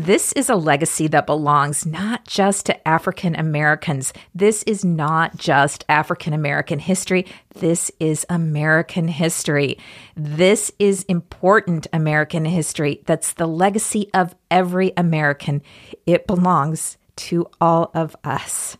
This is a legacy that belongs not just to African Americans. This is not just African American history. This is American history. This is important American history. That's the legacy of every American. It belongs to all of us.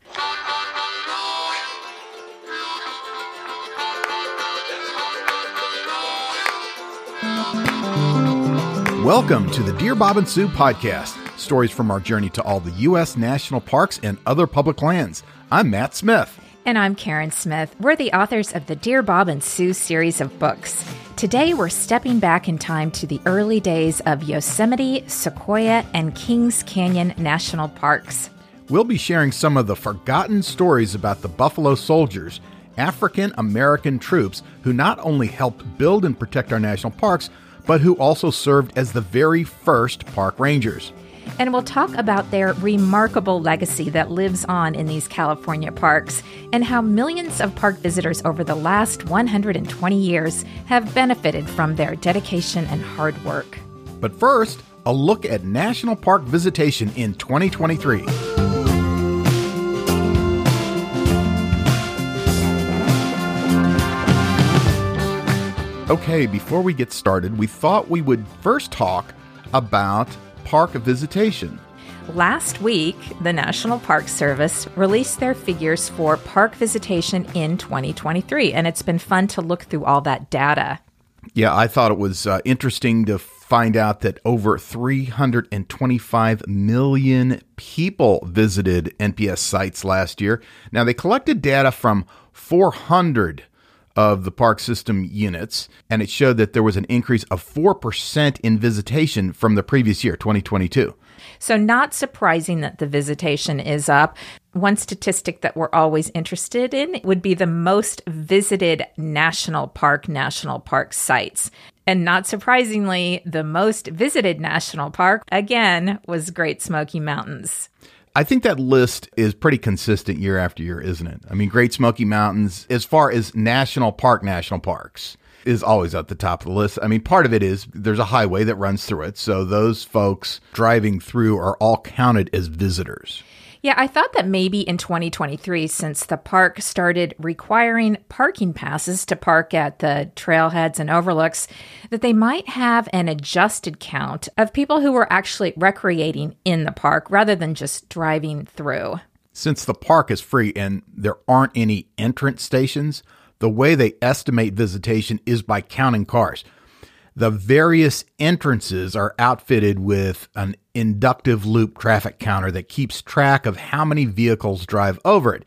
Welcome to the Dear Bob and Sue podcast, stories from our journey to all the U.S. national parks and other public lands. I'm Matt Smith. And I'm Karen Smith. We're the authors of the Dear Bob and Sue series of books. Today, we're stepping back in time to the early days of Yosemite, Sequoia, and Kings Canyon national parks. We'll be sharing some of the forgotten stories about the Buffalo Soldiers, African American troops who not only helped build and protect our national parks, but who also served as the very first park rangers. And we'll talk about their remarkable legacy that lives on in these California parks and how millions of park visitors over the last 120 years have benefited from their dedication and hard work. But first, a look at national park visitation in 2023. Okay, before we get started, we thought we would first talk about park visitation. Last week, the National Park Service released their figures for park visitation in 2023, and it's been fun to look through all that data. Yeah, I thought it was uh, interesting to find out that over 325 million people visited NPS sites last year. Now, they collected data from 400 of the park system units, and it showed that there was an increase of 4% in visitation from the previous year, 2022. So, not surprising that the visitation is up. One statistic that we're always interested in would be the most visited national park national park sites. And not surprisingly, the most visited national park again was Great Smoky Mountains. I think that list is pretty consistent year after year, isn't it? I mean, Great Smoky Mountains, as far as national park, national parks, is always at the top of the list. I mean, part of it is there's a highway that runs through it. So those folks driving through are all counted as visitors. Yeah, I thought that maybe in 2023, since the park started requiring parking passes to park at the trailheads and overlooks, that they might have an adjusted count of people who were actually recreating in the park rather than just driving through. Since the park is free and there aren't any entrance stations, the way they estimate visitation is by counting cars. The various entrances are outfitted with an inductive loop traffic counter that keeps track of how many vehicles drive over it.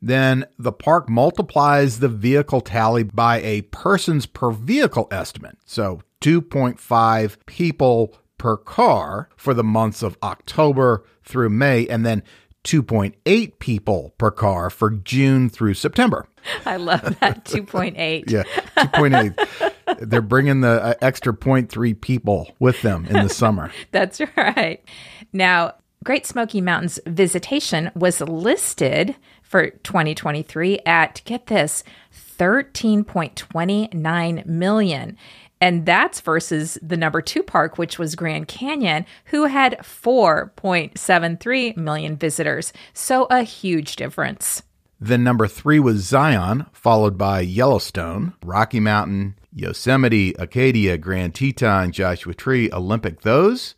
Then the park multiplies the vehicle tally by a persons per vehicle estimate. So 2.5 people per car for the months of October through May, and then 2.8 people per car for June through September. I love that 2.8. yeah, 2.8. They're bringing the uh, extra 0.3 people with them in the summer. That's right. Now, Great Smoky Mountains visitation was listed for 2023 at, get this, 13.29 million. And that's versus the number two park, which was Grand Canyon, who had 4.73 million visitors. So a huge difference. Then number three was Zion, followed by Yellowstone, Rocky Mountain, Yosemite, Acadia, Grand Teton, Joshua Tree, Olympic. Those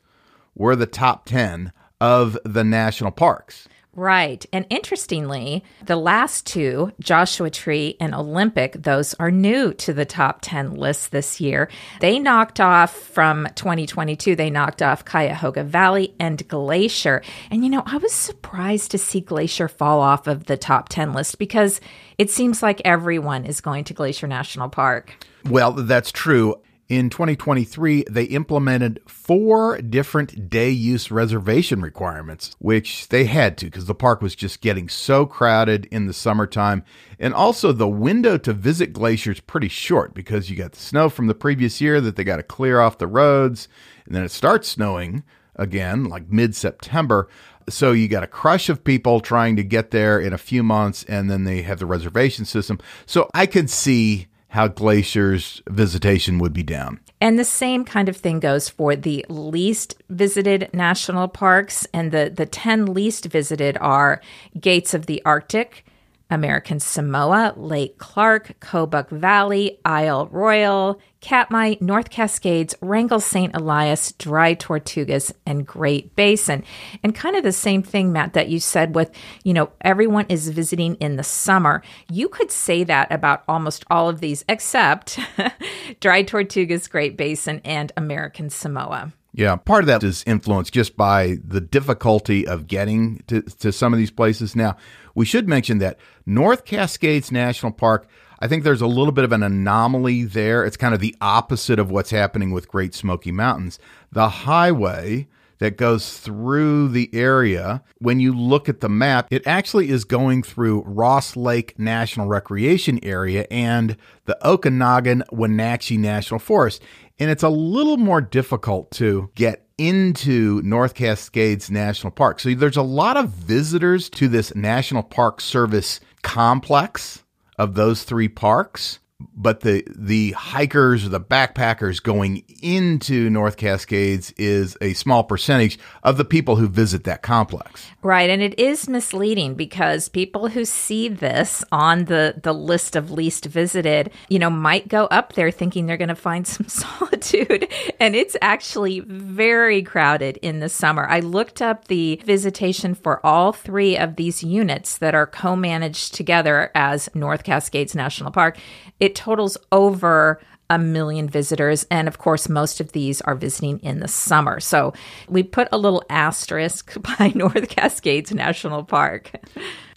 were the top 10 of the national parks. Right. And interestingly, the last two, Joshua Tree and Olympic, those are new to the top 10 list this year. They knocked off from 2022, they knocked off Cuyahoga Valley and Glacier. And you know, I was surprised to see Glacier fall off of the top 10 list because it seems like everyone is going to Glacier National Park. Well, that's true. In 2023, they implemented four different day use reservation requirements, which they had to because the park was just getting so crowded in the summertime. And also, the window to visit Glacier is pretty short because you got the snow from the previous year that they got to clear off the roads. And then it starts snowing again, like mid September. So you got a crush of people trying to get there in a few months, and then they have the reservation system. So I can see how Glacier's visitation would be down. And the same kind of thing goes for the least visited national parks. And the, the 10 least visited are Gates of the Arctic, American Samoa, Lake Clark, Kobuk Valley, Isle Royale, Katmai, North Cascades, Wrangell St. Elias, Dry Tortugas, and Great Basin. And kind of the same thing, Matt, that you said with, you know, everyone is visiting in the summer. You could say that about almost all of these, except Dry Tortugas, Great Basin, and American Samoa. Yeah, part of that is influenced just by the difficulty of getting to, to some of these places. Now, we should mention that North Cascades National Park, I think there's a little bit of an anomaly there. It's kind of the opposite of what's happening with Great Smoky Mountains. The highway that goes through the area, when you look at the map, it actually is going through Ross Lake National Recreation Area and the Okanogan Wenatchee National Forest. And it's a little more difficult to get into North Cascades National Park. So there's a lot of visitors to this National Park Service complex of those three parks but the the hikers or the backpackers going into North Cascades is a small percentage of the people who visit that complex. Right, and it is misleading because people who see this on the the list of least visited, you know, might go up there thinking they're going to find some solitude, and it's actually very crowded in the summer. I looked up the visitation for all three of these units that are co-managed together as North Cascades National Park. It totals over a million visitors. And of course, most of these are visiting in the summer. So we put a little asterisk by North Cascades National Park.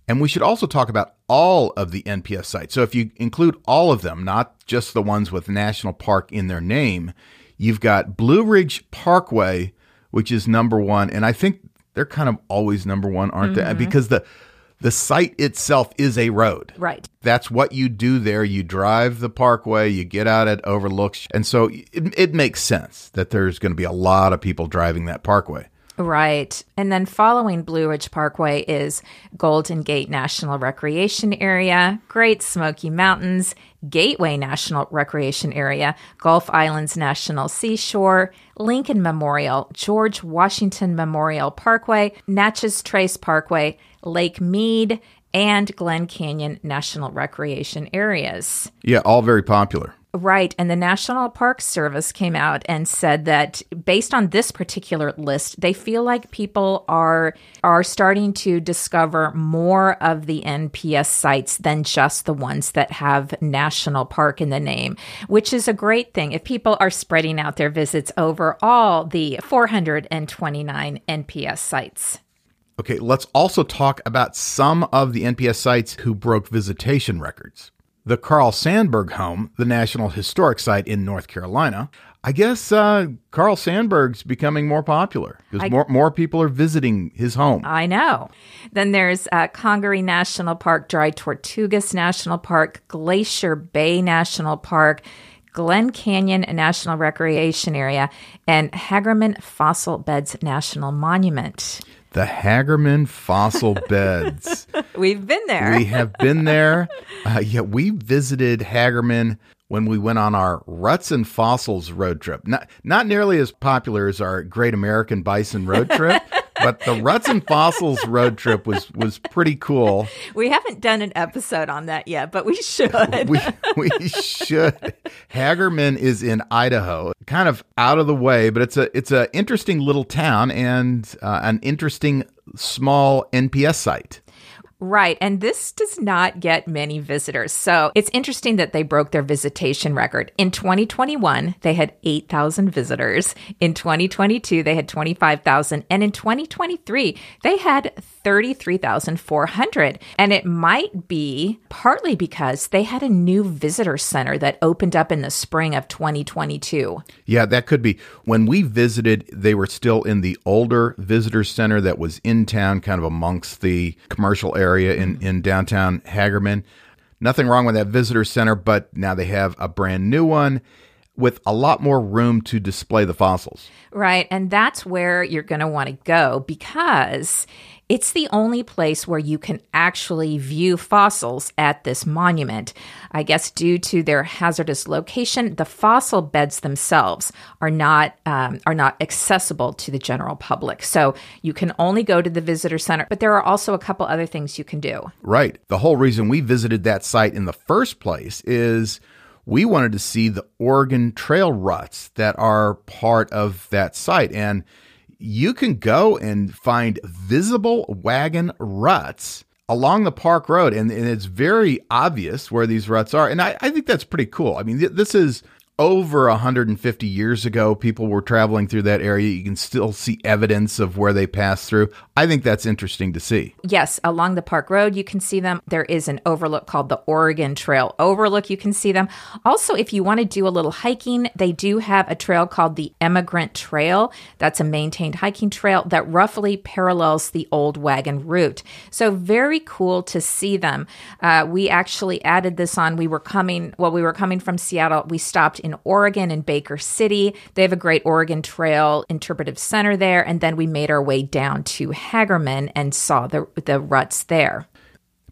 And we should also talk about all of the NPS sites. So if you include all of them, not just the ones with National Park in their name, you've got Blue Ridge Parkway, which is number one. And I think they're kind of always number one, aren't mm-hmm. they? Because the the site itself is a road. Right. That's what you do there. You drive the parkway, you get out at overlooks. And so it, it makes sense that there's going to be a lot of people driving that parkway. Right. And then following Blue Ridge Parkway is Golden Gate National Recreation Area, Great Smoky Mountains, Gateway National Recreation Area, Gulf Islands National Seashore, Lincoln Memorial, George Washington Memorial Parkway, Natchez Trace Parkway, Lake Mead, and Glen Canyon National Recreation areas. Yeah, all very popular. Right. And the National Park Service came out and said that based on this particular list, they feel like people are are starting to discover more of the NPS sites than just the ones that have national park in the name, which is a great thing. If people are spreading out their visits over all the 429 NPS sites. Okay, let's also talk about some of the NPS sites who broke visitation records. The Carl Sandburg home, the National Historic Site in North Carolina. I guess uh, Carl Sandburg's becoming more popular because more, more people are visiting his home. I know. Then there's uh, Congaree National Park, Dry Tortugas National Park, Glacier Bay National Park, Glen Canyon National Recreation Area, and Hagerman Fossil Beds National Monument the Hagerman fossil beds. We've been there. We have been there. Uh, yeah, we visited Hagerman when we went on our Ruts and Fossils road trip. Not not nearly as popular as our Great American Bison road trip, but the Ruts and Fossils road trip was was pretty cool. We haven't done an episode on that yet, but we should. we we should. Hagerman is in Idaho, kind of out of the way, but it's a it's a interesting little town and uh, an interesting small NPS site. Right. And this does not get many visitors. So it's interesting that they broke their visitation record. In 2021, they had 8,000 visitors. In 2022, they had 25,000. And in 2023, they had 33,400. And it might be partly because they had a new visitor center that opened up in the spring of 2022. Yeah, that could be. When we visited, they were still in the older visitor center that was in town, kind of amongst the commercial area area in, in downtown Hagerman. Nothing wrong with that visitor center, but now they have a brand new one. with a lot more room to display the fossils. Right. And that's where you're going to want to go because it's the only place where you can actually view fossils at this monument. I guess due to their hazardous location, the fossil beds themselves are not um, are not accessible to the general public. So you can only go to the visitor center. But there are also a couple other things you can do. Right. The whole reason we visited that site in the first place is we wanted to see the Oregon Trail ruts that are part of that site. And you can go and find visible wagon ruts along the park road. And, and it's very obvious where these ruts are. And I, I think that's pretty cool. I mean, th- this is over 150 years ago, people were traveling through that area. You can still see evidence of where they passed through. I think that's interesting to see. Yes, along the park road, you can see them. There is an overlook called the Oregon Trail Overlook. You can see them. Also, if you want to do a little hiking, they do have a trail called the Emigrant Trail. That's a maintained hiking trail that roughly parallels the old wagon route. So, very cool to see them. Uh, we actually added this on. We were coming, well, we were coming from Seattle. We stopped in Oregon in Baker City. They have a great Oregon Trail interpretive center there. And then we made our way down to Hagerman and saw the, the ruts there.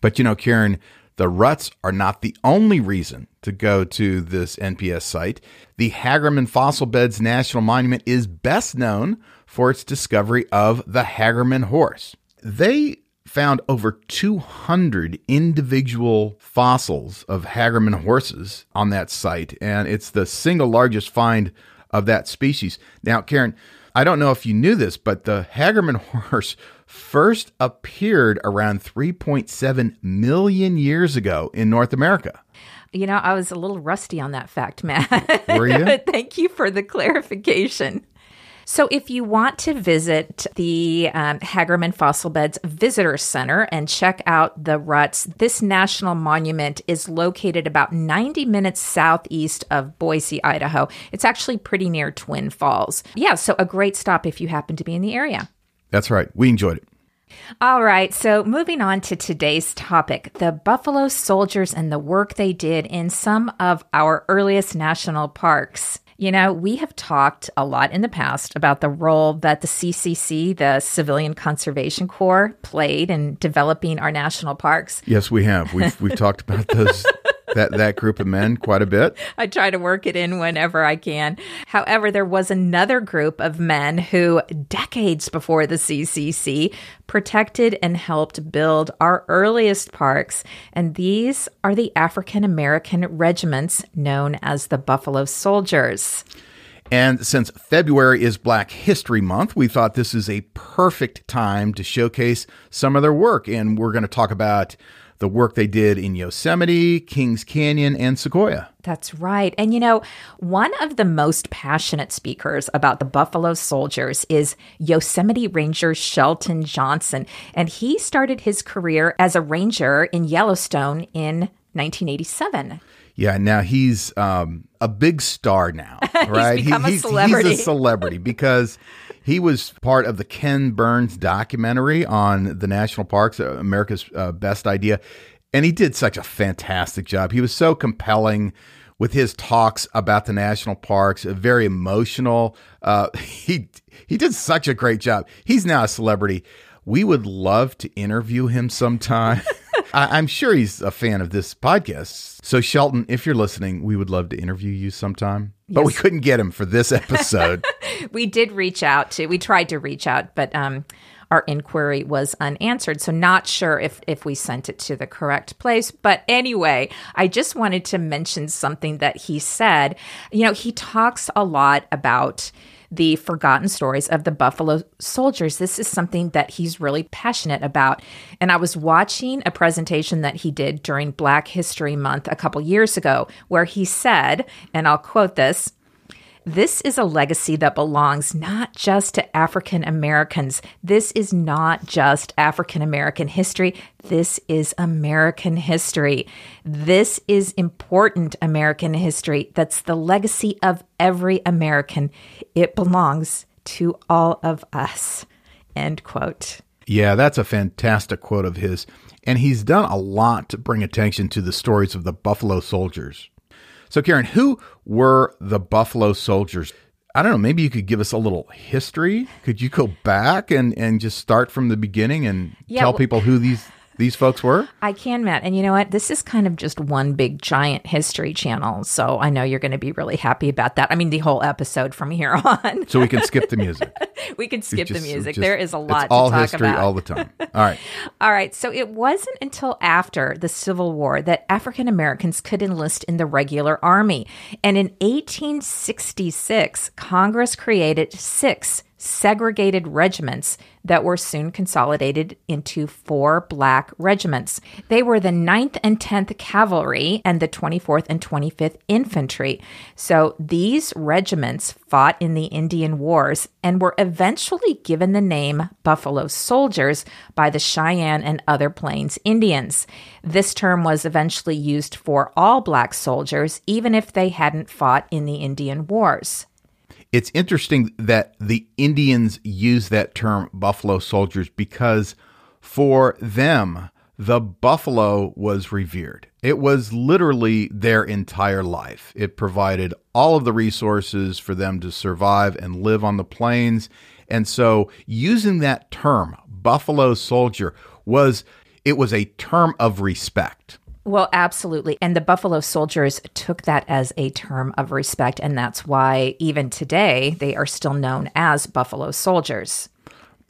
But you know, Karen, the ruts are not the only reason to go to this NPS site. The Hagerman Fossil Beds National Monument is best known for its discovery of the Hagerman horse. They found over 200 individual fossils of Hagerman horses on that site, and it's the single largest find of that species. Now, Karen, I don't know if you knew this, but the Hagerman horse first appeared around 3.7 million years ago in North America. You know, I was a little rusty on that fact, Matt. Were you? Thank you for the clarification. So, if you want to visit the um, Hagerman Fossil Beds Visitor Center and check out the ruts, this national monument is located about 90 minutes southeast of Boise, Idaho. It's actually pretty near Twin Falls. Yeah, so a great stop if you happen to be in the area. That's right. We enjoyed it. All right, so moving on to today's topic the Buffalo Soldiers and the work they did in some of our earliest national parks. You know, we have talked a lot in the past about the role that the CCC, the Civilian Conservation Corps, played in developing our national parks. Yes, we have. We've we've talked about those that that group of men quite a bit. I try to work it in whenever I can. However, there was another group of men who, decades before the CCC, protected and helped build our earliest parks, and these are the African American regiments known as the Buffalo Soldiers. And since February is Black History Month, we thought this is a perfect time to showcase some of their work. And we're going to talk about the work they did in Yosemite, Kings Canyon, and Sequoia. That's right. And you know, one of the most passionate speakers about the Buffalo Soldiers is Yosemite Ranger Shelton Johnson. And he started his career as a ranger in Yellowstone in 1987. Yeah, now he's um, a big star now, right? he's become he, a celebrity. He's a celebrity because he was part of the Ken Burns documentary on the national parks, uh, America's uh, Best Idea. And he did such a fantastic job. He was so compelling with his talks about the national parks, uh, very emotional. Uh, he he did such a great job. He's now a celebrity. We would love to interview him sometime. I, am sure he's a fan of this podcast. So, Shelton, if you're listening, we would love to interview you sometime. Yes. But we couldn't get him for this episode. we did reach out to, we tried to reach out, but um, our inquiry was unanswered. So, not sure if, if we sent it to the correct place. But anyway, I just wanted to mention something that he said. You know, he talks a lot about the forgotten stories of the Buffalo Soldiers. This is something that he's really passionate about. And I was watching a presentation that he did during Black History Month a couple years ago, where he said, and I'll quote this this is a legacy that belongs not just to African Americans. This is not just African American history. This is American history. This is important American history. That's the legacy of every American. It belongs to all of us. End quote. Yeah, that's a fantastic quote of his. And he's done a lot to bring attention to the stories of the Buffalo Soldiers. So, Karen, who were the Buffalo Soldiers? I don't know. Maybe you could give us a little history. Could you go back and, and just start from the beginning and Yeah, tell well- people who these these folks were? I can, Matt. And you know what? This is kind of just one big giant history channel. So I know you're going to be really happy about that. I mean, the whole episode from here on. So we can skip the music. we can skip Just- the music. just- there is a lot all to talk history about. all the time. All right. All right. So it wasn't until after the Civil War that African Americans could enlist in the regular army. And in 1866, Congress created six segregated regiments that were soon consolidated into four black regiments. They were the 9th and 10th Cavalry and the 24th and 25th Infantry. So these regiments fought in the Indian Wars and were eventually given the name Buffalo Soldiers by the Cheyenne and other Plains Indians. This term was eventually used for all black soldiers, even if they hadn't fought in the Indian Wars. It's interesting that the Indians use that term buffalo soldiers because for them, the buffalo was revered. It was literally their entire life. It provided all of the resources for them to survive and live on the plains. And so using that term, buffalo soldier, was it was a term of respect. Well, absolutely. And the Buffalo Soldiers took that as a term of respect. And that's why, even today, they are still known as Buffalo Soldiers.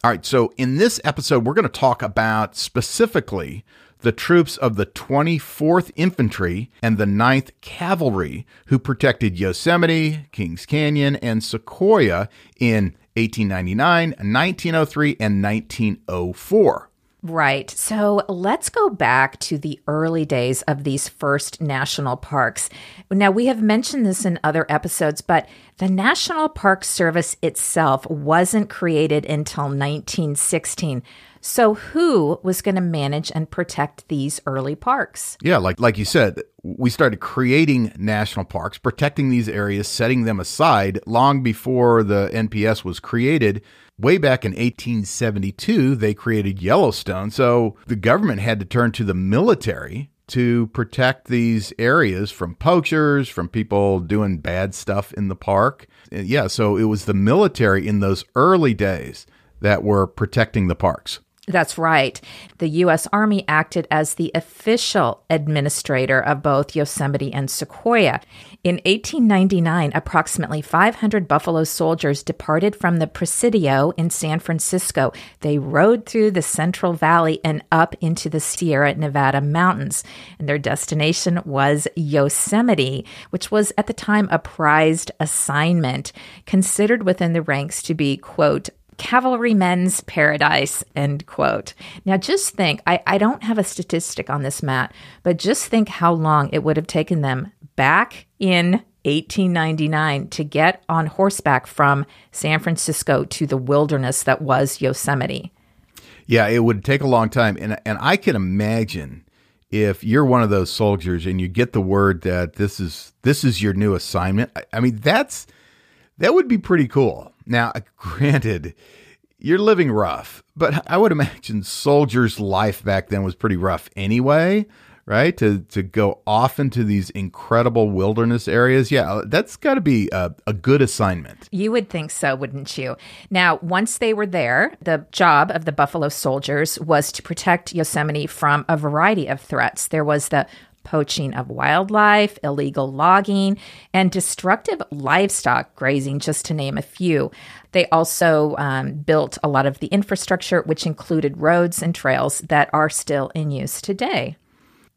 All right, so in this episode, we're going to talk about specifically the troops of the 24th Infantry and the 9th Cavalry who protected Yosemite, Kings Canyon, and Sequoia in 1899, 1903, and 1904. Right. So let's go back to the early days of these first national parks. Now, we have mentioned this in other episodes, but the National Park Service itself wasn't created until 1916. So, who was going to manage and protect these early parks? Yeah, like like you said, we started creating national parks, protecting these areas, setting them aside long before the NPS was created. Way back in 1872, they created Yellowstone. So the government had to turn to the military to protect these areas from poachers, from people doing bad stuff in the park. Yeah, so it was the military in those early days that were protecting the parks. That's right. The U.S. Army acted as the official administrator of both Yosemite and Sequoia. In 1899, approximately 500 Buffalo soldiers departed from the Presidio in San Francisco. They rode through the Central Valley and up into the Sierra Nevada mountains. And their destination was Yosemite, which was at the time a prized assignment, considered within the ranks to be, quote, cavalrymen's paradise end quote now just think I, I don't have a statistic on this matt but just think how long it would have taken them back in 1899 to get on horseback from san francisco to the wilderness that was yosemite Yeah, it would take a long time, and and I can imagine if you're one of those soldiers and you get the word that this is this is your new assignment. I, I mean, that's that would be pretty cool. Now, granted, you're living rough, but I would imagine soldiers' life back then was pretty rough anyway. Right to to go off into these incredible wilderness areas, yeah, that's got to be a, a good assignment. You would think so, wouldn't you? Now, once they were there, the job of the Buffalo Soldiers was to protect Yosemite from a variety of threats. There was the poaching of wildlife, illegal logging, and destructive livestock grazing, just to name a few. They also um, built a lot of the infrastructure, which included roads and trails that are still in use today.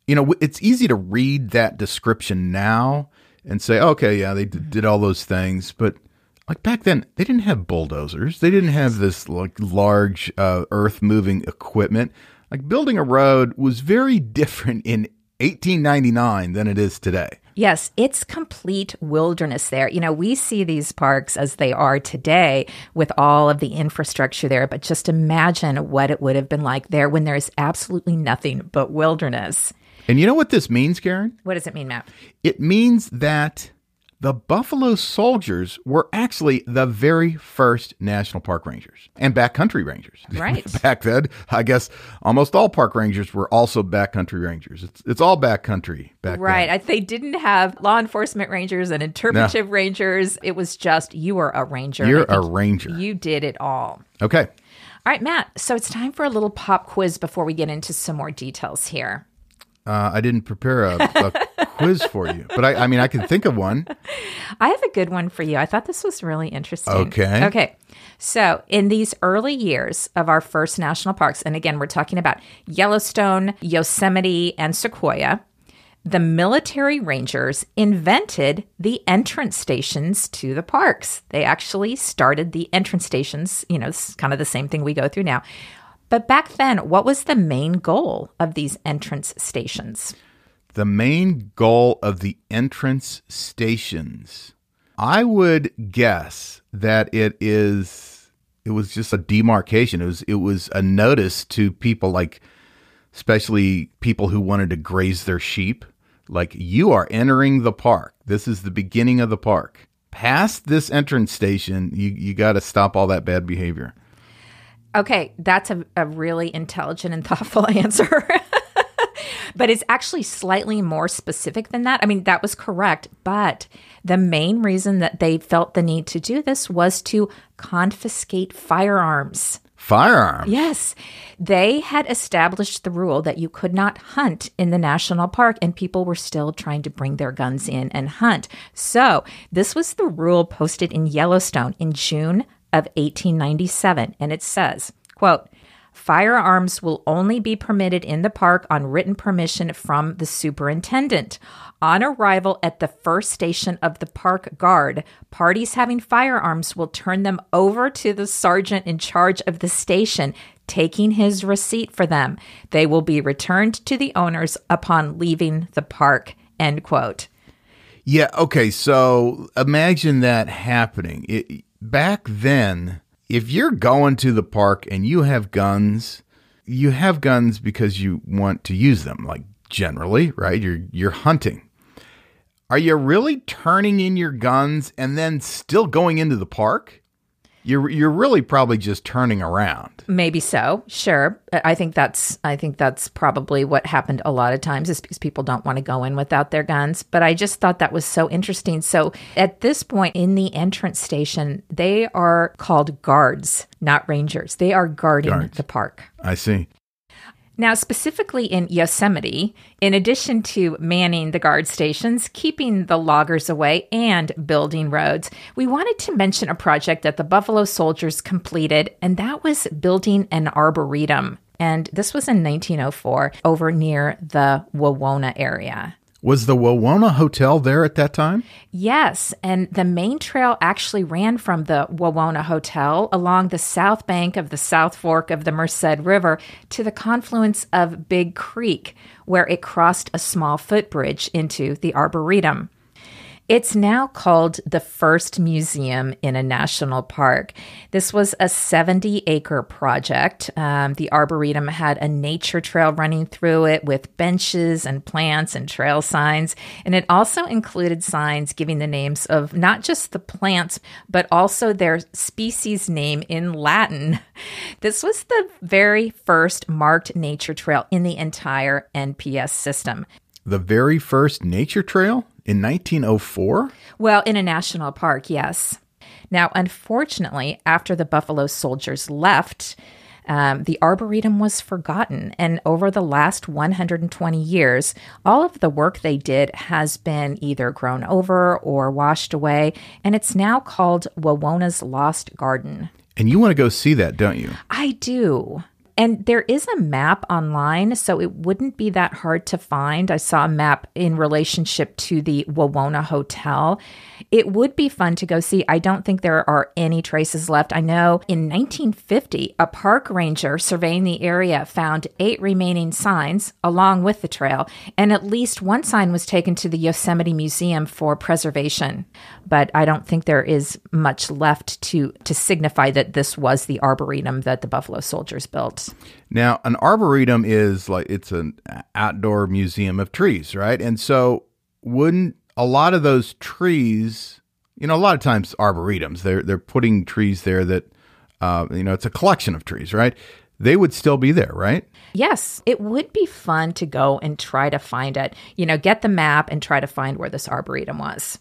You know, it's easy to read that description now and say, okay, yeah, they d- did all those things, but like back then, they didn't have bulldozers. They didn't have this like large uh, earth moving equipment. Like building a road was very different in 1899 than it is today. Yes, it's complete wilderness there. You know, we see these parks as they are today with all of the infrastructure there, but just imagine what it would have been like there when there's absolutely nothing but wilderness. And you know what this means, Karen? What does it mean, Matt? It means that the Buffalo Soldiers were actually the very first National Park Rangers and backcountry rangers. Right. Back then, I guess almost all park rangers were also backcountry rangers. It's it's all backcountry back Right. I, they didn't have law enforcement rangers and interpretive rangers. It was just you were a ranger. You're a ranger. You did it all. Okay. All right, Matt. So it's time for a little pop quiz before we get into some more details here. Uh, I didn't prepare a, a quiz for you, but I, I mean, I can think of one. I have a good one for you. I thought this was really interesting. Okay. Okay. So, in these early years of our first national parks, and again, we're talking about Yellowstone, Yosemite, and Sequoia, the military rangers invented the entrance stations to the parks. They actually started the entrance stations. You know, it's kind of the same thing we go through now. But back then, what was the main goal of these entrance stations? The main goal of the entrance stations. I would guess that it is it was just a demarcation. It was it was a notice to people like especially people who wanted to graze their sheep. Like you are entering the park. This is the beginning of the park. Past this entrance station, you, you got to stop all that bad behavior. Okay, that's a, a really intelligent and thoughtful answer. but it's actually slightly more specific than that. I mean, that was correct, but the main reason that they felt the need to do this was to confiscate firearms. Firearms. Yes, they had established the rule that you could not hunt in the national park, and people were still trying to bring their guns in and hunt. So, this was the rule posted in Yellowstone in June of 1897, and it says, quote, Firearms will only be permitted in the park on written permission from the superintendent. On arrival at the first station of the park guard, parties having firearms will turn them over to the sergeant in charge of the station, taking his receipt for them. They will be returned to the owners upon leaving the park. End quote. Yeah. Okay. So imagine that happening. It, back then, if you're going to the park and you have guns, you have guns because you want to use them. Like generally, right? You're you're hunting. Are you really turning in your guns and then still going into the park? You're you're really probably just turning around. Maybe so. Sure. I think that's I think that's probably what happened a lot of times is because people don't want to go in without their guns. But I just thought that was so interesting. So at this point in the entrance station, they are called guards, not rangers. They are guarding Guards. the park. I see. Now, specifically in Yosemite, in addition to manning the guard stations, keeping the loggers away, and building roads, we wanted to mention a project that the Buffalo Soldiers completed, and that was building an arboretum. And this was in 1904 over near the Wawona area. Was the Wawona Hotel there at that time? Yes, and the main trail actually ran from the Wawona Hotel along the south bank of the South Fork of the Merced River to the confluence of Big Creek, where it crossed a small footbridge into the Arboretum. It's now called the first museum in a national park. This was a 70 acre project. Um, the Arboretum had a nature trail running through it with benches and plants and trail signs. And it also included signs giving the names of not just the plants, but also their species name in Latin. This was the very first marked nature trail in the entire NPS system. The very first nature trail in 1904? Well, in a national park, yes. Now, unfortunately, after the Buffalo Soldiers left, um, the Arboretum was forgotten. And over the last 120 years, all of the work they did has been either grown over or washed away. And it's now called Wawona's Lost Garden. And you want to go see that, don't you? I do. And there is a map online, so it wouldn't be that hard to find. I saw a map in relationship to the Wawona Hotel. It would be fun to go see. I don't think there are any traces left. I know in 1950, a park ranger surveying the area found eight remaining signs along with the trail, and at least one sign was taken to the Yosemite Museum for preservation. But I don't think there is much left to to signify that this was the arboretum that the Buffalo Soldiers built. Now, an arboretum is like it's an outdoor museum of trees, right? And so, wouldn't a lot of those trees, you know, a lot of times arboretums, they're they're putting trees there that uh, you know, it's a collection of trees, right? They would still be there, right? Yes, it would be fun to go and try to find it. You know, get the map and try to find where this arboretum was.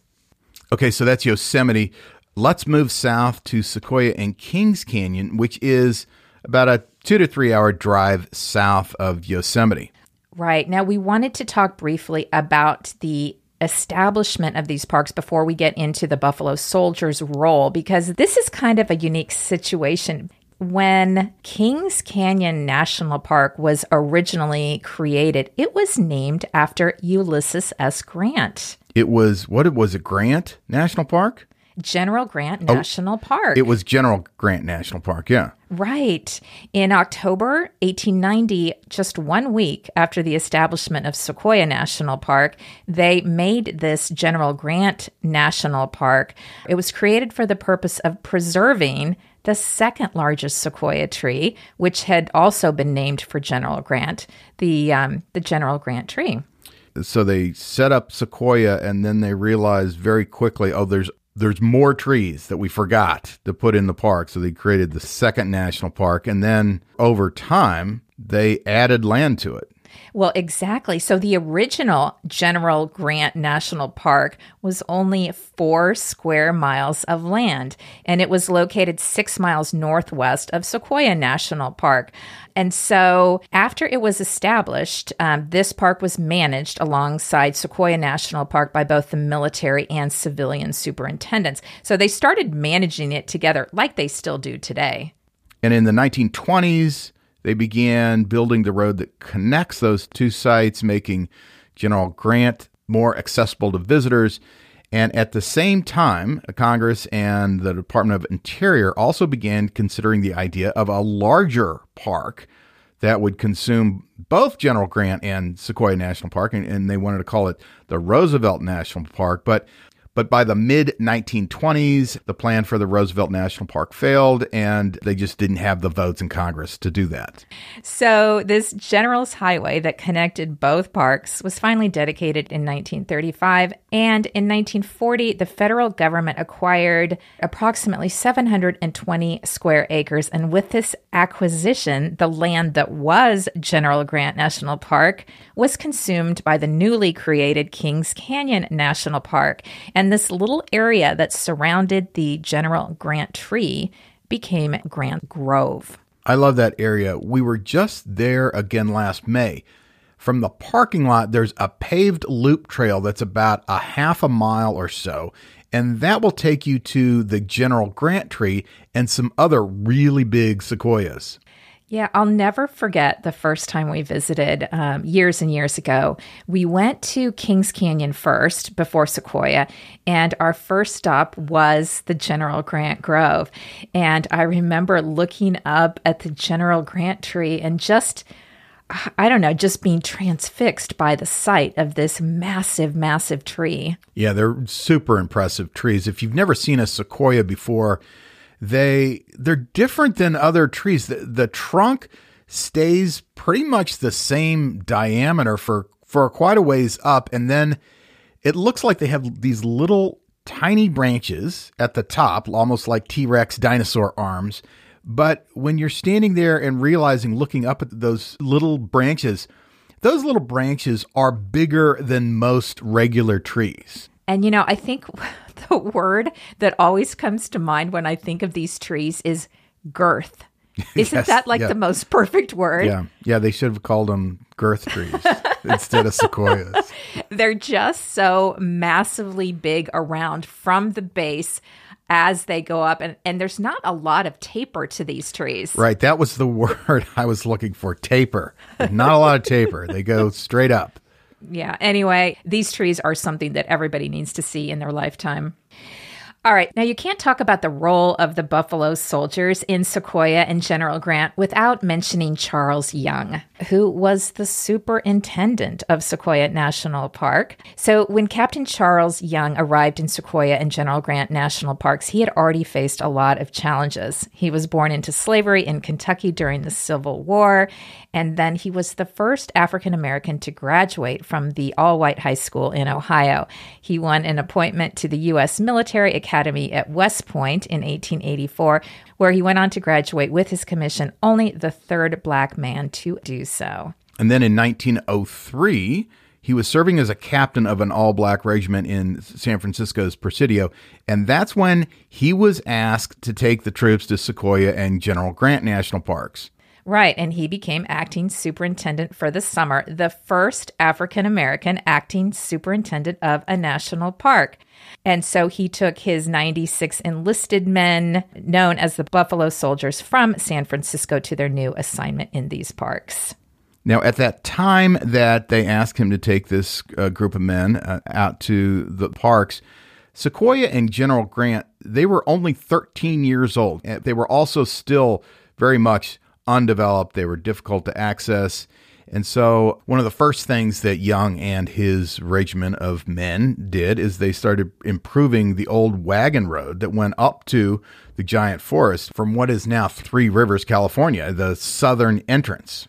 Okay, so that's Yosemite. Let's move south to Sequoia and Kings Canyon, which is about a two to three hour drive south of Yosemite. Right. Now, we wanted to talk briefly about the establishment of these parks before we get into the Buffalo Soldiers role, because this is kind of a unique situation. When Kings Canyon National Park was originally created, it was named after Ulysses S. Grant. It was, what it was, a Grant National Park? General Grant National oh, Park. It was General Grant National Park, yeah. Right. In October 1890, just one week after the establishment of Sequoia National Park, they made this General Grant National Park. It was created for the purpose of preserving the second largest sequoia tree, which had also been named for General Grant, the um, the General Grant tree. So they set up Sequoia, and then they realized very quickly, oh, there's there's more trees that we forgot to put in the park. So they created the second national park. And then over time, they added land to it. Well, exactly. So the original General Grant National Park was only four square miles of land, and it was located six miles northwest of Sequoia National Park. And so, after it was established, um, this park was managed alongside Sequoia National Park by both the military and civilian superintendents. So, they started managing it together like they still do today. And in the 1920s, they began building the road that connects those two sites, making General Grant more accessible to visitors. And at the same time, Congress and the Department of Interior also began considering the idea of a larger park that would consume both General Grant and Sequoia National Park, and, and, they wanted to call it the Roosevelt National Park. But but by the mid 1920s, the plan for the Roosevelt National Park failed, and they just didn't have the votes in Congress to do that. So, this General's Highway that connected both parks was finally dedicated in 1935. And in 1940, the federal government acquired approximately 720 square acres. And with this acquisition, the land that was General Grant National Park was consumed by the newly created Kings Canyon National Park. And and this little area that surrounded the General Grant tree became Grant Grove. I love that area. We were just there again last May. From the parking lot, there's a paved loop trail that's about a half a mile or so, and that will take you to the General Grant tree and some other really big sequoias. Yeah, I'll never forget the first time we visited um, years and years ago. We went to Kings Canyon first before Sequoia, and our first stop was the General Grant Grove. And I remember looking up at the General Grant tree and just. I don't know, just being transfixed by the sight of this massive, massive tree. Yeah, they're super impressive trees. If you've never seen a sequoia before, they they're different than other trees. The, the trunk stays pretty much the same diameter for for quite a ways up, and then it looks like they have these little tiny branches at the top, almost like T Rex dinosaur arms. But when you're standing there and realizing, looking up at those little branches, those little branches are bigger than most regular trees. And you know, I think the word that always comes to mind when I think of these trees is girth. Isn't yes, that like yeah. the most perfect word? Yeah. Yeah, they should have called them girth trees instead of sequoias. They're just so massively big around from the base as they go up and, and there's not a lot of taper to these trees. Right. That was the word I was looking for. Taper. Not a lot of taper. They go straight up yeah. Anyway, these trees are something that everybody needs to see in their lifetime. All right. Now, you can't talk about the role of the Buffalo Soldiers in Sequoia and General Grant without mentioning Charles Young, who was the superintendent of Sequoia National Park. So, when Captain Charles Young arrived in Sequoia and General Grant National Parks, he had already faced a lot of challenges. He was born into slavery in Kentucky during the Civil War, and then he was the first African American to graduate from the all white high school in Ohio. He won an appointment to the U.S. Military Academy at West Point in 1884, where he went on to graduate with his commission, only the third black man to do so. And then in 1903, he was serving as a captain of an all black regiment in San Francisco's Presidio. And that's when he was asked to take the troops to Sequoia and General Grant National Parks. Right. And he became acting superintendent for the summer, the first African American acting superintendent of a national park. And so he took his 96 enlisted men, known as the Buffalo Soldiers, from San Francisco to their new assignment in these parks. Now, at that time that they asked him to take this uh, group of men uh, out to the parks, Sequoia and General Grant, they were only 13 years old. They were also still very much undeveloped, they were difficult to access. And so, one of the first things that Young and his regiment of men did is they started improving the old wagon road that went up to the giant forest from what is now Three Rivers, California, the southern entrance.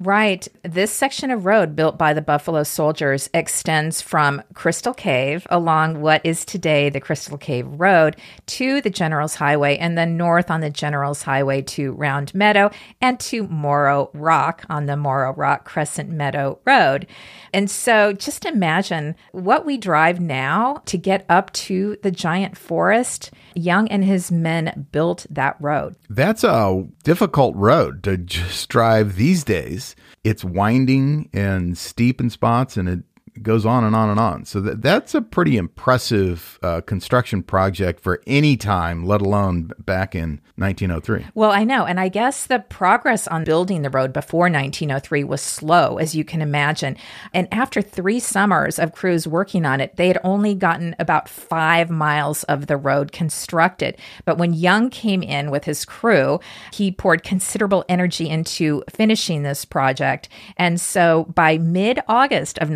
Right. This section of road built by the Buffalo Soldiers extends from Crystal Cave along what is today the Crystal Cave Road to the General's Highway and then north on the General's Highway to Round Meadow and to Moro Rock on the Moro Rock Crescent Meadow Road. And so just imagine what we drive now to get up to the giant forest. Young and his men built that road. That's a difficult road to just drive these days. It's winding and steep in spots, and it goes on and on and on. So that, that's a pretty impressive uh, construction project for any time, let alone back in 1903. Well, I know. And I guess the progress on building the road before 1903 was slow, as you can imagine. And after three summers of crews working on it, they had only gotten about five miles of the road constructed. But when Young came in with his crew, he poured considerable energy into finishing this project. And so by mid August of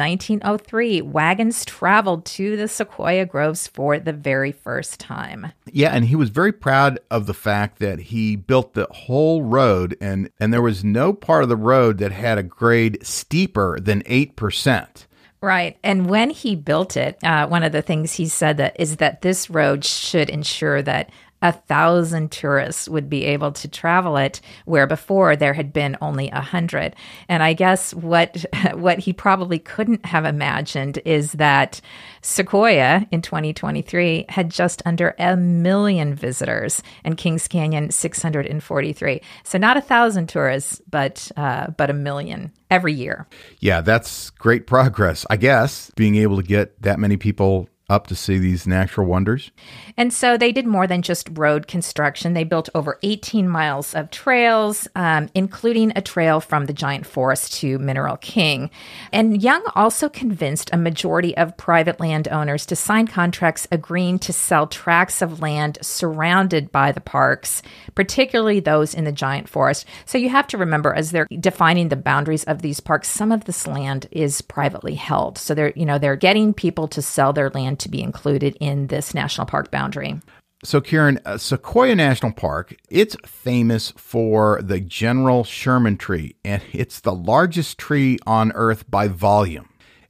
1903, wagons traveled to the Sequoia Groves for the very first time. Yeah, and he was very proud of the fact that he built the whole road and and there was no part of the road that had a grade steeper than 8%. Right. And when he built it, uh, one of the things he said that is that this road should ensure that a thousand tourists would be able to travel it where before there had been only a hundred. And i guess what what he probably couldn't have imagined is that sequoia in 2023 had just under a million visitors and kings canyon 643 so not a thousand tourists but uh, but a million every year. Yeah that's great progress i guess being able to get that many people up to see these natural wonders. And so they did more than just road construction. They built over 18 miles of trails, um, including a trail from the giant forest to Mineral King. And Young also convinced a majority of private landowners to sign contracts agreeing to sell tracts of land surrounded by the parks, particularly those in the giant forest. So you have to remember, as they're defining the boundaries of these parks, some of this land is privately held. So they're, you know, they're getting people to sell their land to be included in this national park boundary. So, Karen, uh, Sequoia National Park, it's famous for the General Sherman tree, and it's the largest tree on Earth by volume.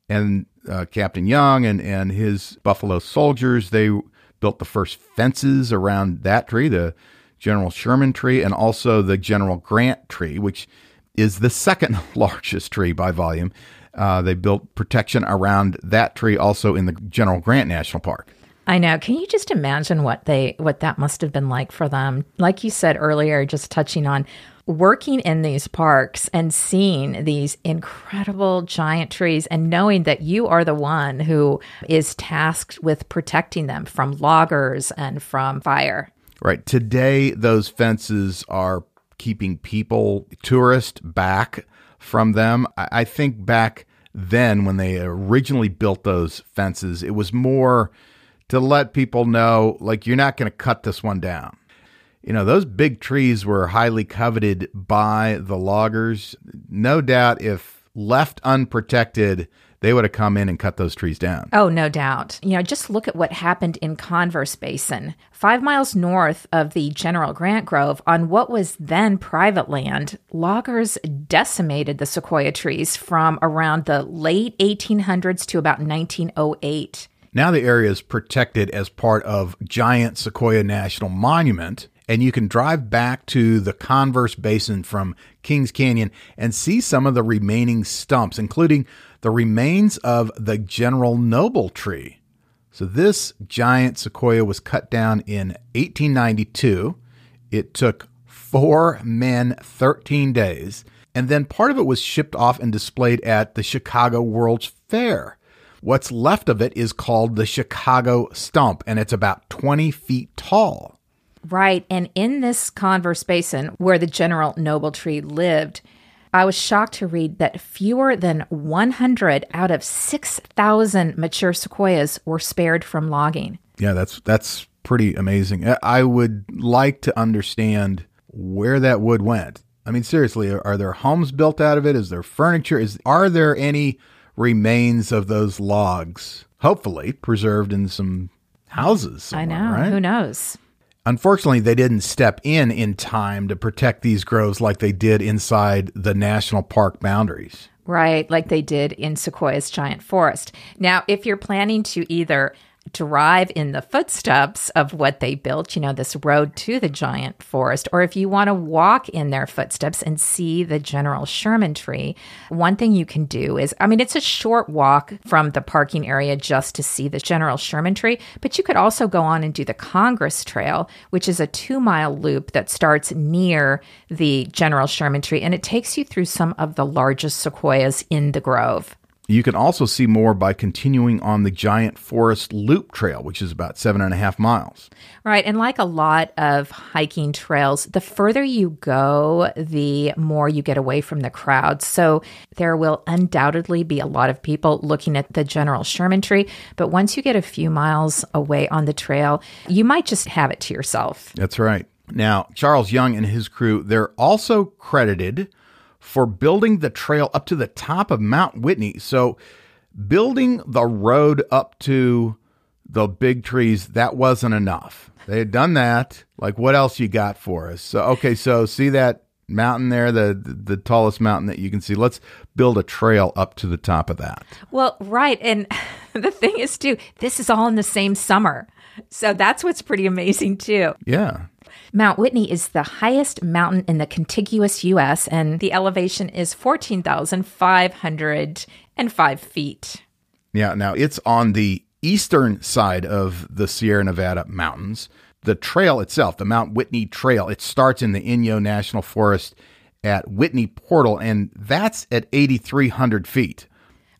And uh, Captain Young and, and his Buffalo soldiers, they built the first fences around that tree, the General Sherman tree, and also the General Grant tree, which is the second largest tree by volume. Uh, they built protection around that tree also in the General Grant National Park. I know. Can you just imagine what they what that must have been like for them? Like you said earlier, just touching on working in these parks and seeing these incredible giant trees and knowing that you are the one who is tasked with protecting them from loggers and from fire. Right. Today those fences are keeping people tourists back from them. I think back then when they originally built those fences, it was more to let people know, like, you're not going to cut this one down. You know, those big trees were highly coveted by the loggers. No doubt if left unprotected, they would have come in and cut those trees down. Oh, no doubt. You know, just look at what happened in Converse Basin, five miles north of the General Grant Grove, on what was then private land. Loggers decimated the sequoia trees from around the late 1800s to about 1908. Now the area is protected as part of Giant Sequoia National Monument, and you can drive back to the Converse Basin from Kings Canyon and see some of the remaining stumps, including the remains of the General Noble tree. So, this giant sequoia was cut down in 1892. It took four men 13 days, and then part of it was shipped off and displayed at the Chicago World's Fair. What's left of it is called the Chicago Stump, and it's about 20 feet tall. Right. And in this Converse Basin where the General Noble tree lived, I was shocked to read that fewer than 100 out of 6,000 mature sequoias were spared from logging. Yeah, that's that's pretty amazing. I would like to understand where that wood went. I mean, seriously, are there homes built out of it? Is there furniture? Is are there any remains of those logs? Hopefully, preserved in some houses. I know. Right? Who knows? Unfortunately, they didn't step in in time to protect these groves like they did inside the national park boundaries. Right, like they did in Sequoia's giant forest. Now, if you're planning to either drive in the footsteps of what they built, you know, this road to the giant forest, or if you want to walk in their footsteps and see the General Sherman tree, one thing you can do is I mean, it's a short walk from the parking area just to see the General Sherman tree, but you could also go on and do the Congress Trail, which is a two mile loop that starts near the General Sherman tree and it takes you through some of the largest sequoias in the grove. You can also see more by continuing on the Giant Forest Loop Trail, which is about seven and a half miles. Right. And like a lot of hiking trails, the further you go, the more you get away from the crowd. So there will undoubtedly be a lot of people looking at the General Sherman tree. But once you get a few miles away on the trail, you might just have it to yourself. That's right. Now, Charles Young and his crew, they're also credited for building the trail up to the top of Mount Whitney. So, building the road up to the big trees, that wasn't enough. They had done that. Like, what else you got for us? So, okay, so see that mountain there, the, the, tallest mountain that you can see. Let's build a trail up to the top of that. Well, right, and the thing is too, this is all in the same summer. So that's what's pretty amazing too. Yeah. Mount Whitney is the highest mountain in the contiguous U.S., and the elevation is 14,505 feet. Yeah, now it's on the eastern side of the Sierra Nevada mountains. The trail itself, the Mount Whitney Trail, it starts in the Inyo National Forest at Whitney Portal, and that's at 8,300 feet.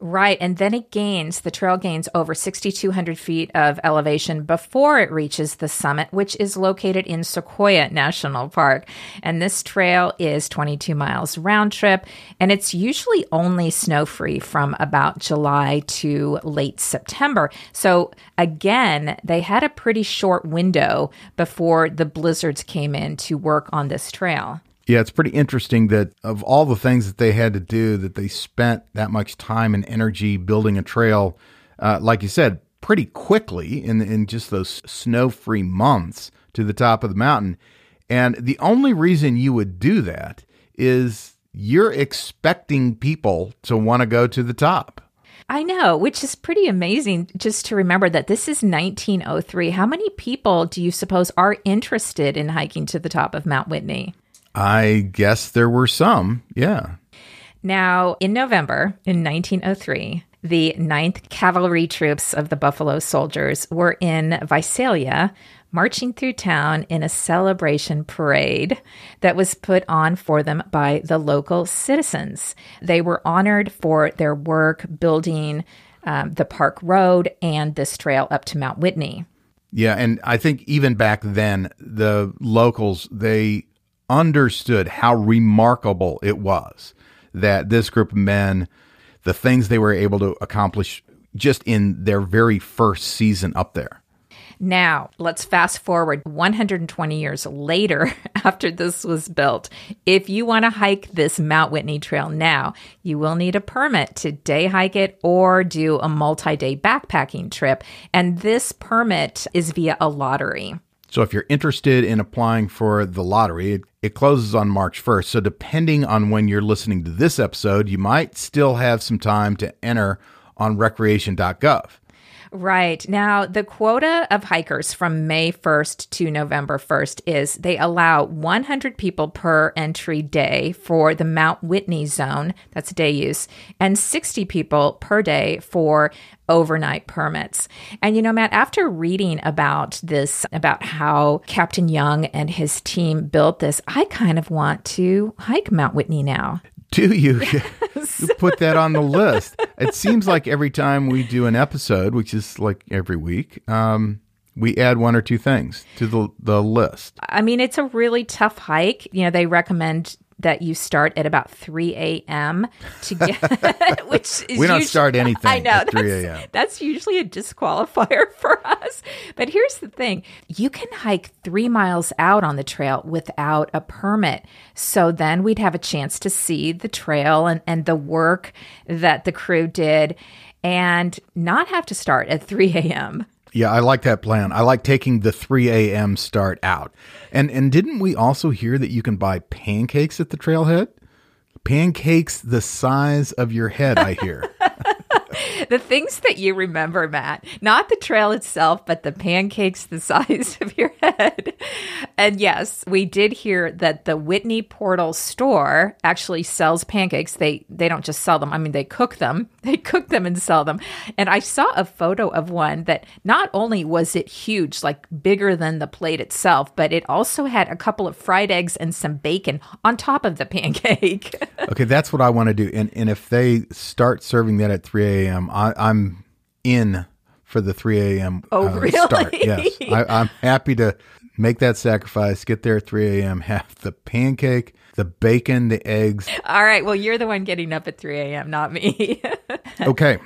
Right. And then it gains, the trail gains over 6,200 feet of elevation before it reaches the summit, which is located in Sequoia National Park. And this trail is 22 miles round trip, and it's usually only snow free from about July to late September. So again, they had a pretty short window before the blizzards came in to work on this trail. Yeah, it's pretty interesting that of all the things that they had to do, that they spent that much time and energy building a trail, uh, like you said, pretty quickly in in just those snow-free months to the top of the mountain. And the only reason you would do that is you're expecting people to want to go to the top. I know, which is pretty amazing just to remember that this is 1903. How many people do you suppose are interested in hiking to the top of Mount Whitney? I guess there were some, yeah. Now, in November in 1903, the 9th Cavalry Troops of the Buffalo Soldiers were in Visalia marching through town in a celebration parade that was put on for them by the local citizens. They were honored for their work building um, the Park Road and this trail up to Mount Whitney. Yeah, and I think even back then, the locals, they understood how remarkable it was that this group of men, the things they were able to accomplish just in their very first season up there. Now, let's fast forward 120 years later after this was built. If you want to hike this Mount Whitney Trail now, you will need a permit to day hike it or do a multi day backpacking trip. And this permit is via a lottery. So if you're interested in applying for the lottery, it, it, closes on March 1st. So depending on when you're listening to this episode, you might still have some time to enter on recreation.gov. Right. Now, the quota of hikers from May 1st to November 1st is they allow 100 people per entry day for the Mount Whitney zone, that's day use, and 60 people per day for overnight permits. And you know, Matt, after reading about this, about how Captain Young and his team built this, I kind of want to hike Mount Whitney now. Do you? Yes. you put that on the list. It seems like every time we do an episode, which is like every week, um, we add one or two things to the the list. I mean, it's a really tough hike. You know, they recommend that you start at about 3 a.m. to get, which is we don't usually, start anything I know, at 3 a.m. That's usually a disqualifier for us. But here's the thing you can hike three miles out on the trail without a permit. So then we'd have a chance to see the trail and, and the work that the crew did and not have to start at 3 a.m. Yeah, I like that plan. I like taking the 3 a.m. start out. And and didn't we also hear that you can buy pancakes at the trailhead? Pancakes the size of your head, I hear. the things that you remember, Matt, not the trail itself, but the pancakes the size of your head. And yes, we did hear that the Whitney Portal store actually sells pancakes. They they don't just sell them. I mean, they cook them. They cook them and sell them. And I saw a photo of one that not only was it huge, like bigger than the plate itself, but it also had a couple of fried eggs and some bacon on top of the pancake. okay, that's what I want to do. And and if they start serving that at 3 a.m., I, I'm in for the 3 a.m. Oh, uh, really? start. Yes, I, I'm happy to make that sacrifice, get there at 3 a.m., have the pancake, the bacon, the eggs. All right. Well, you're the one getting up at 3 a.m., not me. okay.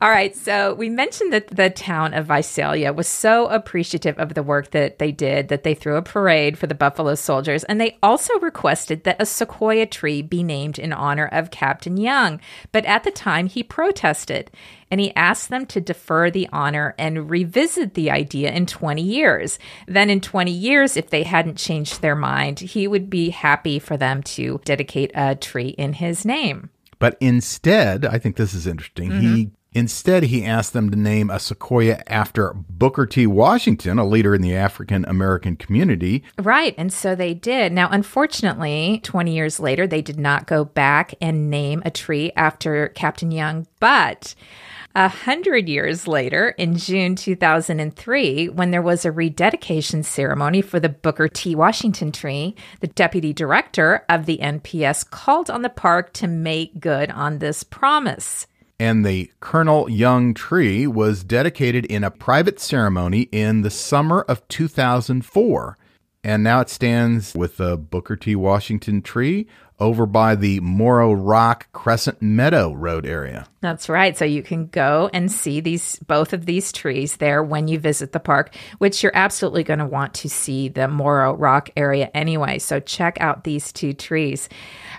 All right. So we mentioned that the town of Visalia was so appreciative of the work that they did that they threw a parade for the Buffalo Soldiers. And they also requested that a sequoia tree be named in honor of Captain Young. But at the time, he protested and he asked them to defer the honor and revisit the idea in 20 years. Then, in 20 years, if they hadn't changed their mind, he would be happy for them to dedicate a tree in his name. But instead, I think this is interesting. Mm-hmm. He Instead, he asked them to name a sequoia after Booker T. Washington, a leader in the African American community. Right. And so they did. Now, unfortunately, 20 years later, they did not go back and name a tree after Captain Young. But a hundred years later, in June 2003, when there was a rededication ceremony for the Booker T. Washington tree, the deputy director of the NPS called on the park to make good on this promise and the Colonel Young tree was dedicated in a private ceremony in the summer of 2004. And now it stands with the Booker T. Washington tree over by the Moro Rock Crescent Meadow Road area. That's right. So you can go and see these both of these trees there when you visit the park, which you're absolutely going to want to see the Moro Rock area anyway. So check out these two trees.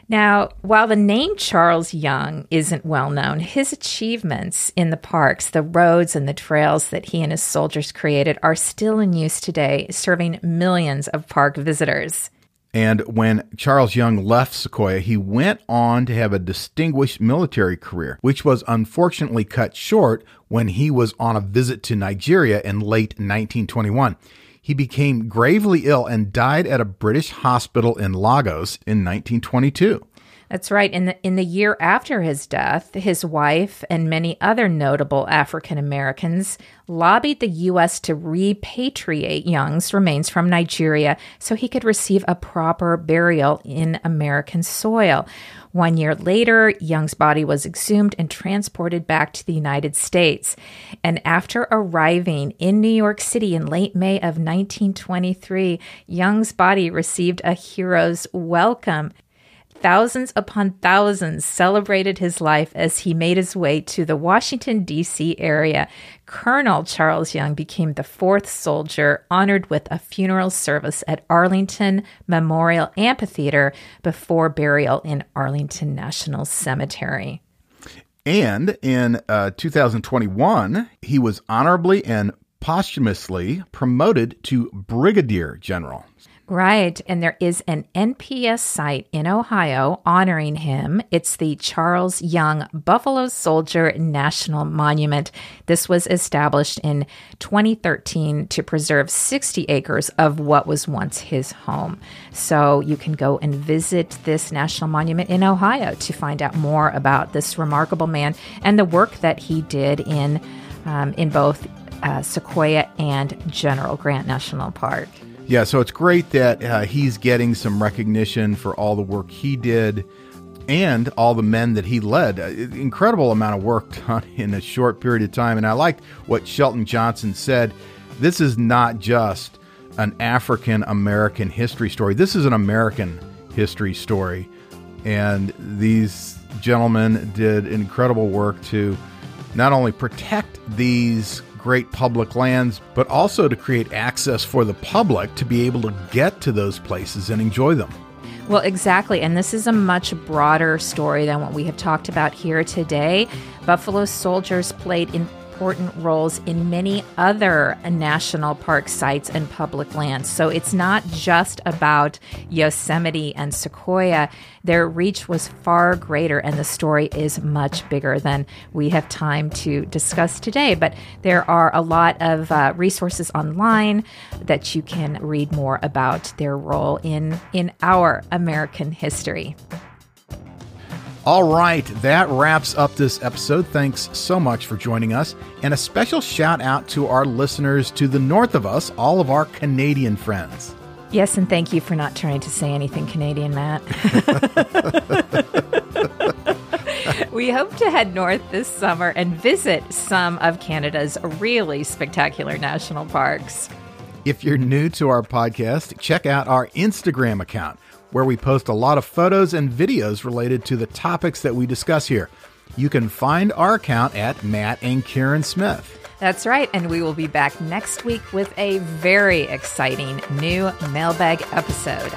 Now, while the name Charles Young isn't well known, his achievements in the parks, the roads and the trails that he and his soldiers created are still in use today, serving millions of park visitors. And when Charles Young left Sequoia, he went on to have a distinguished military career, which was unfortunately cut short when he was on a visit to Nigeria in late 1921 he became gravely ill and died at a British hospital in Lagos in 1922. That's right. In the in the year after his death, his wife and many other notable African Americans lobbied the US to repatriate Young's remains from Nigeria so he could receive a proper burial in American soil. One year later, Young's body was exhumed and transported back to the United States. And after arriving in New York City in late May of 1923, Young's body received a hero's welcome. Thousands upon thousands celebrated his life as he made his way to the Washington, D.C. area. Colonel Charles Young became the fourth soldier honored with a funeral service at Arlington Memorial Amphitheater before burial in Arlington National Cemetery. And in uh, 2021, he was honorably and posthumously promoted to brigadier general. Right. And there is an NPS site in Ohio honoring him. It's the Charles Young Buffalo Soldier National Monument. This was established in 2013 to preserve 60 acres of what was once his home. So you can go and visit this national monument in Ohio to find out more about this remarkable man and the work that he did in, um, in both uh, Sequoia and General Grant National Park. Yeah, so it's great that uh, he's getting some recognition for all the work he did and all the men that he led. Uh, incredible amount of work done in a short period of time. And I liked what Shelton Johnson said. This is not just an African American history story, this is an American history story. And these gentlemen did incredible work to not only protect these great public lands, but also to create access for the public to be able to get to those places and enjoy them. Well, exactly. And this is a much broader story than what we have talked about here today. Buffalo soldiers played in important roles in many other national park sites and public lands. So it's not just about Yosemite and Sequoia. Their reach was far greater, and the story is much bigger than we have time to discuss today. But there are a lot of uh, resources online that you can read more about their role in, in our American history. All right, that wraps up this episode. Thanks so much for joining us. And a special shout out to our listeners to the north of us, all of our Canadian friends. Yes, and thank you for not trying to say anything Canadian, Matt. we hope to head north this summer and visit some of Canada's really spectacular national parks. If you're new to our podcast, check out our Instagram account where we post a lot of photos and videos related to the topics that we discuss here. You can find our account at Matt and Karen Smith. That's right, and we will be back next week with a very exciting new mailbag episode.